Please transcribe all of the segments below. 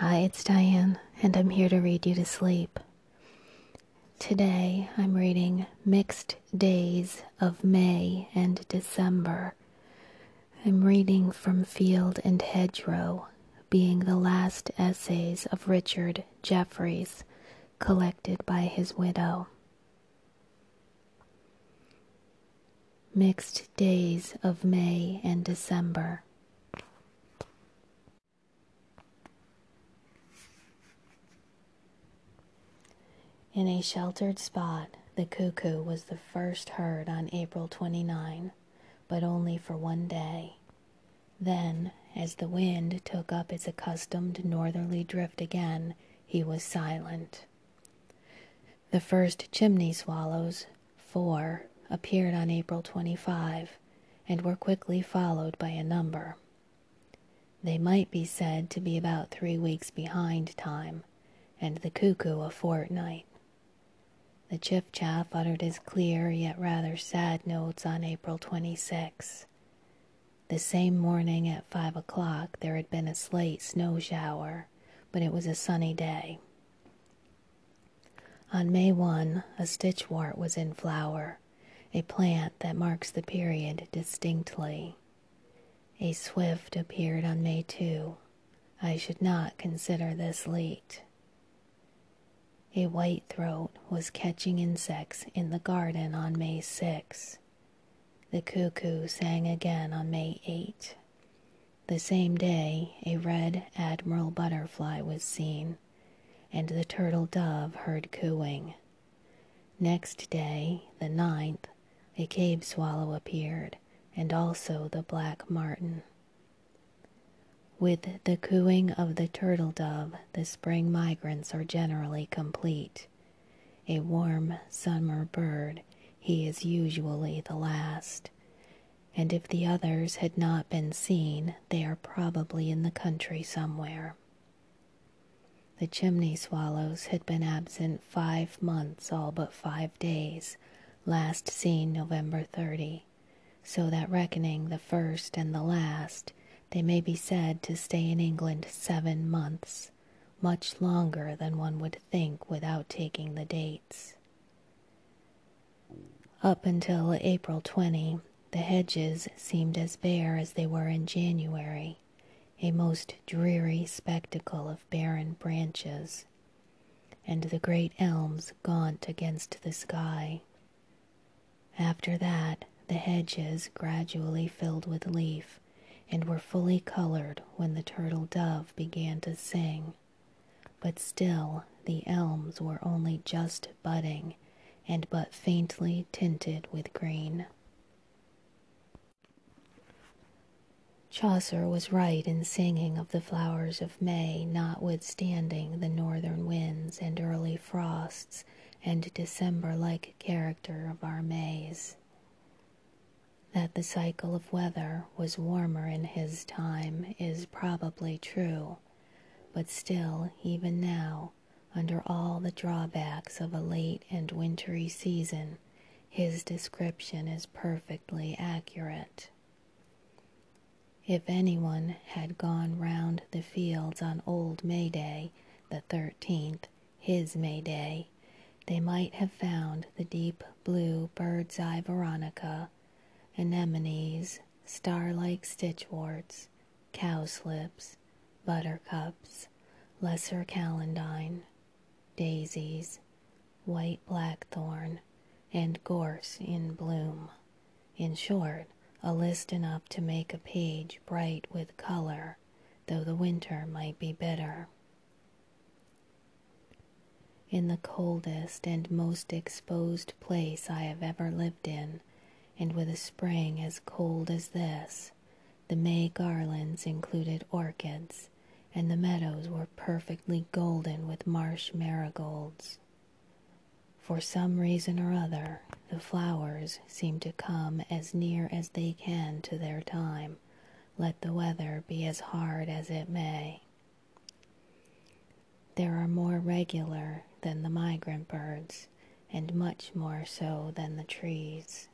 Hi, it's Diane, and I'm here to read you to sleep. Today I'm reading Mixed Days of May and December. I'm reading from Field and Hedgerow, being the last essays of Richard Jefferies, collected by his widow. Mixed Days of May and December. In a sheltered spot, the cuckoo was the first heard on April 29, but only for one day. Then, as the wind took up its accustomed northerly drift again, he was silent. The first chimney swallows, four, appeared on April 25 and were quickly followed by a number. They might be said to be about three weeks behind time, and the cuckoo a fortnight. The chiff-chaff uttered his clear yet rather sad notes on April 26. The same morning at five o'clock there had been a slight snow shower, but it was a sunny day. On May 1, a stitchwort was in flower, a plant that marks the period distinctly. A swift appeared on May 2. I should not consider this late. A whitethroat was catching insects in the garden on May 6. The cuckoo sang again on May 8. The same day, a red admiral butterfly was seen, and the turtle dove heard cooing. Next day, the ninth, a cave swallow appeared, and also the black martin. With the cooing of the turtle dove, the spring migrants are generally complete. A warm summer bird, he is usually the last. And if the others had not been seen, they are probably in the country somewhere. The chimney swallows had been absent five months, all but five days, last seen November 30, so that reckoning the first and the last, they may be said to stay in England seven months, much longer than one would think without taking the dates. Up until April 20, the hedges seemed as bare as they were in January, a most dreary spectacle of barren branches, and the great elms gaunt against the sky. After that, the hedges gradually filled with leaf and were fully colored when the turtle dove began to sing. But still the elms were only just budding and but faintly tinted with green. Chaucer was right in singing of the flowers of May, notwithstanding the northern winds and early frosts and December like character of our Mays that the cycle of weather was warmer in his time is probably true, but still, even now, under all the drawbacks of a late and wintry season, his description is perfectly accurate. If anyone had gone round the fields on old May Day, the 13th, his May Day, they might have found the deep blue bird's eye veronica anemones, star-like stitchworts, cowslips, buttercups, lesser celandine, daisies, white blackthorn, and gorse in bloom. In short, a list enough to make a page bright with color, though the winter might be bitter. In the coldest and most exposed place I have ever lived in, and with a spring as cold as this, the May garlands included orchids, and the meadows were perfectly golden with marsh marigolds. For some reason or other, the flowers seem to come as near as they can to their time, let the weather be as hard as it may. There are more regular than the migrant birds, and much more so than the trees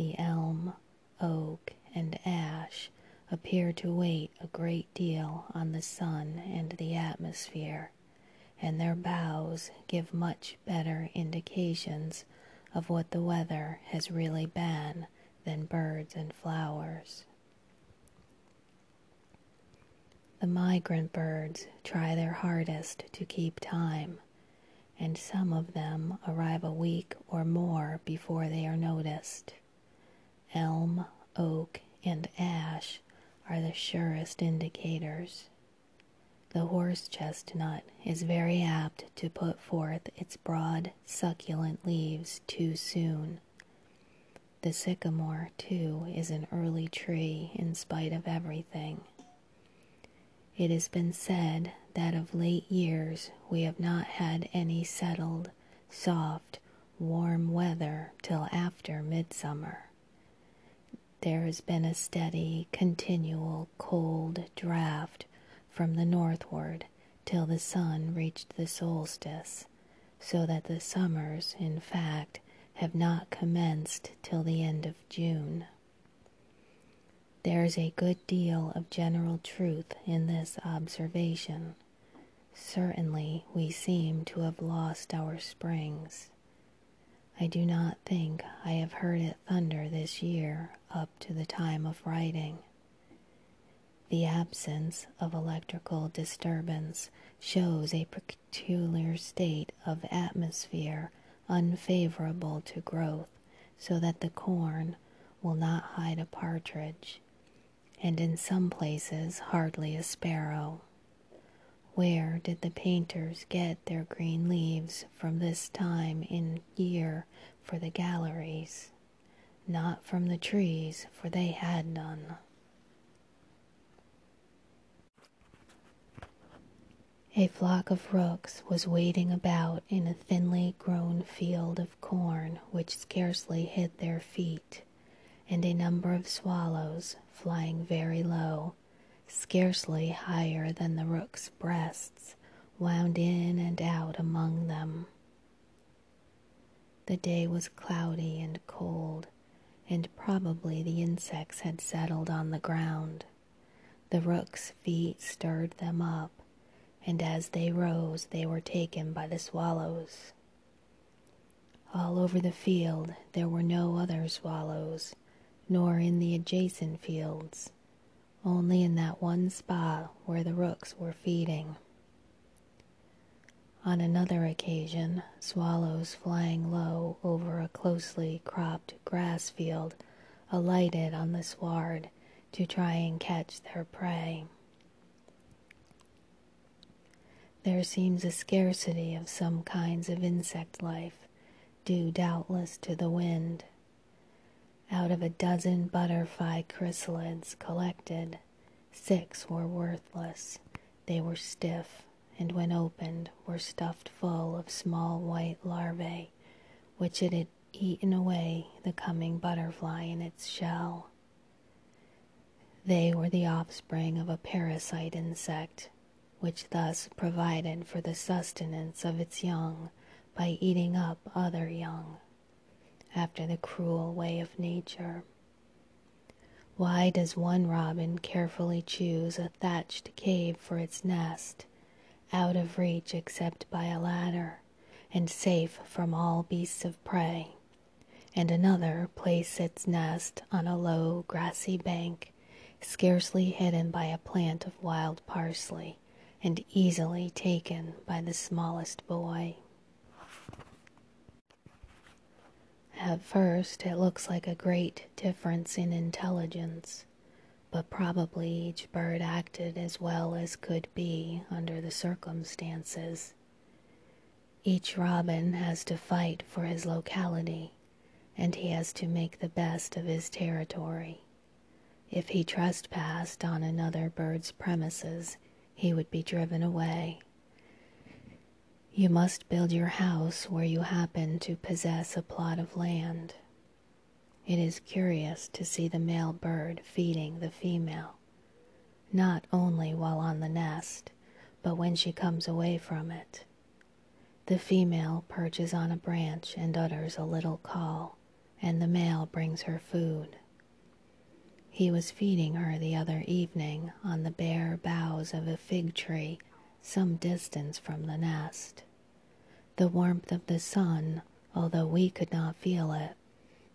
the elm, oak, and ash appear to wait a great deal on the sun and the atmosphere, and their boughs give much better indications of what the weather has really been than birds and flowers. The migrant birds try their hardest to keep time, and some of them arrive a week or more before they are noticed. Elm, oak, and ash are the surest indicators. The horse chestnut is very apt to put forth its broad, succulent leaves too soon. The sycamore, too, is an early tree in spite of everything. It has been said that of late years we have not had any settled, soft, warm weather till after midsummer. There has been a steady, continual, cold draught from the northward till the sun reached the solstice, so that the summers, in fact, have not commenced till the end of June. There is a good deal of general truth in this observation. Certainly, we seem to have lost our springs. I do not think I have heard it thunder this year up to the time of writing. The absence of electrical disturbance shows a peculiar state of atmosphere unfavorable to growth, so that the corn will not hide a partridge, and in some places hardly a sparrow. Where did the painters get their green leaves from this time in year for the galleries? Not from the trees, for they had none. A flock of rooks was wading about in a thinly grown field of corn which scarcely hid their feet, and a number of swallows, flying very low, scarcely higher than the rook's breasts, wound in and out among them. The day was cloudy and cold, and probably the insects had settled on the ground. The rook's feet stirred them up, and as they rose, they were taken by the swallows. All over the field there were no other swallows, nor in the adjacent fields only in that one spot where the rooks were feeding. On another occasion, swallows flying low over a closely cropped grass field alighted on the sward to try and catch their prey. There seems a scarcity of some kinds of insect life, due doubtless to the wind. Out of a dozen butterfly chrysalids collected, six were worthless. They were stiff, and when opened, were stuffed full of small white larvae, which it had eaten away the coming butterfly in its shell. They were the offspring of a parasite insect, which thus provided for the sustenance of its young by eating up other young after the cruel way of nature. Why does one robin carefully choose a thatched cave for its nest, out of reach except by a ladder, and safe from all beasts of prey, and another place its nest on a low grassy bank, scarcely hidden by a plant of wild parsley, and easily taken by the smallest boy? At first, it looks like a great difference in intelligence, but probably each bird acted as well as could be under the circumstances. Each robin has to fight for his locality, and he has to make the best of his territory. If he trespassed on another bird's premises, he would be driven away you must build your house where you happen to possess a plot of land. It is curious to see the male bird feeding the female, not only while on the nest, but when she comes away from it. The female perches on a branch and utters a little call, and the male brings her food. He was feeding her the other evening on the bare boughs of a fig tree some distance from the nest. The warmth of the sun, although we could not feel it,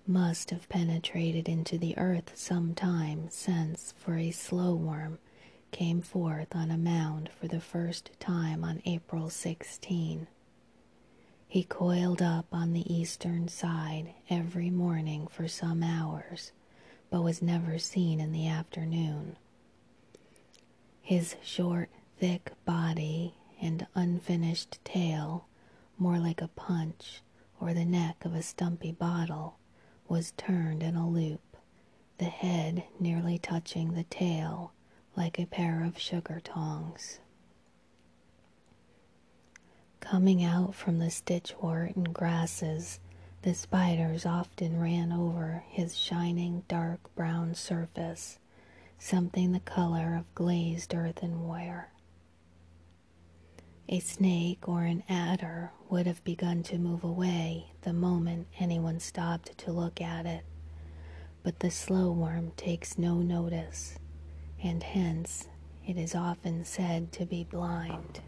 must have penetrated into the earth some time since, for a slow worm came forth on a mound for the first time on April 16. He coiled up on the eastern side every morning for some hours, but was never seen in the afternoon. His short, thick body and unfinished tail, more like a punch or the neck of a stumpy bottle, was turned in a loop, the head nearly touching the tail like a pair of sugar tongs. Coming out from the stitchwort and grasses, the spiders often ran over his shining dark brown surface, something the color of glazed earthenware. A snake or an adder would have begun to move away the moment anyone stopped to look at it, but the slow worm takes no notice, and hence it is often said to be blind.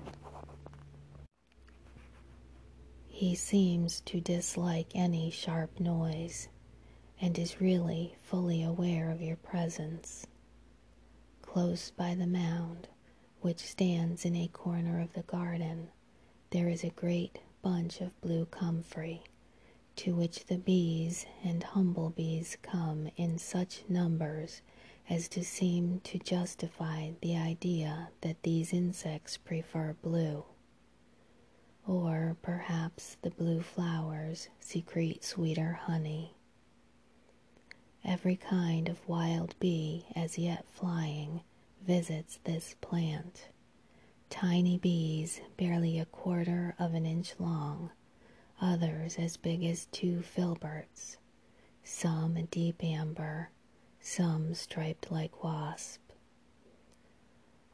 He seems to dislike any sharp noise and is really fully aware of your presence. Close by the mound, which stands in a corner of the garden, there is a great bunch of blue comfrey, to which the bees and humblebees come in such numbers as to seem to justify the idea that these insects prefer blue. Or perhaps the blue flowers secrete sweeter honey. Every kind of wild bee as yet flying visits this plant. Tiny bees barely a quarter of an inch long, others as big as two filberts, some a deep amber, some striped like wasp.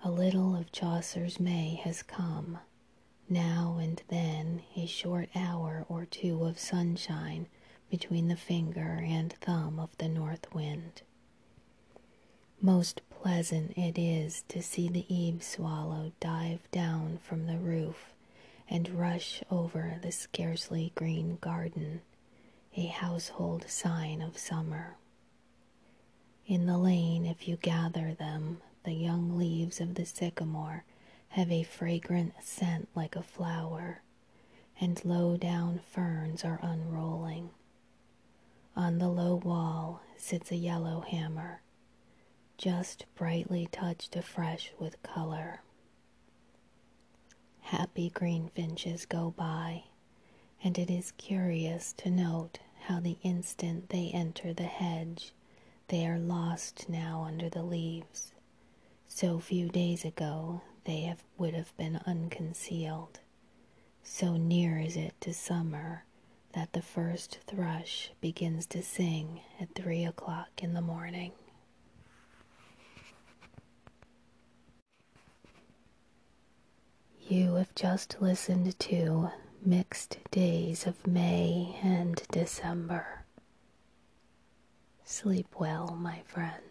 A little of Chaucer's May has come. Now and then a short hour or two of sunshine between the finger and thumb of the north wind. Most pleasant it is to see the eave swallow dive down from the roof and rush over the scarcely green garden, a household sign of summer. In the lane, if you gather them, the young leaves of the sycamore have a fragrant scent like a flower, and low down ferns are unrolling. On the low wall sits a yellow hammer, just brightly touched afresh with color. Happy greenfinches go by, and it is curious to note how the instant they enter the hedge, they are lost now under the leaves. So few days ago they have, would have been unconcealed. So near is it to summer that the first thrush begins to sing at three o'clock in the morning. You have just listened to Mixed Days of May and December. Sleep well, my friend.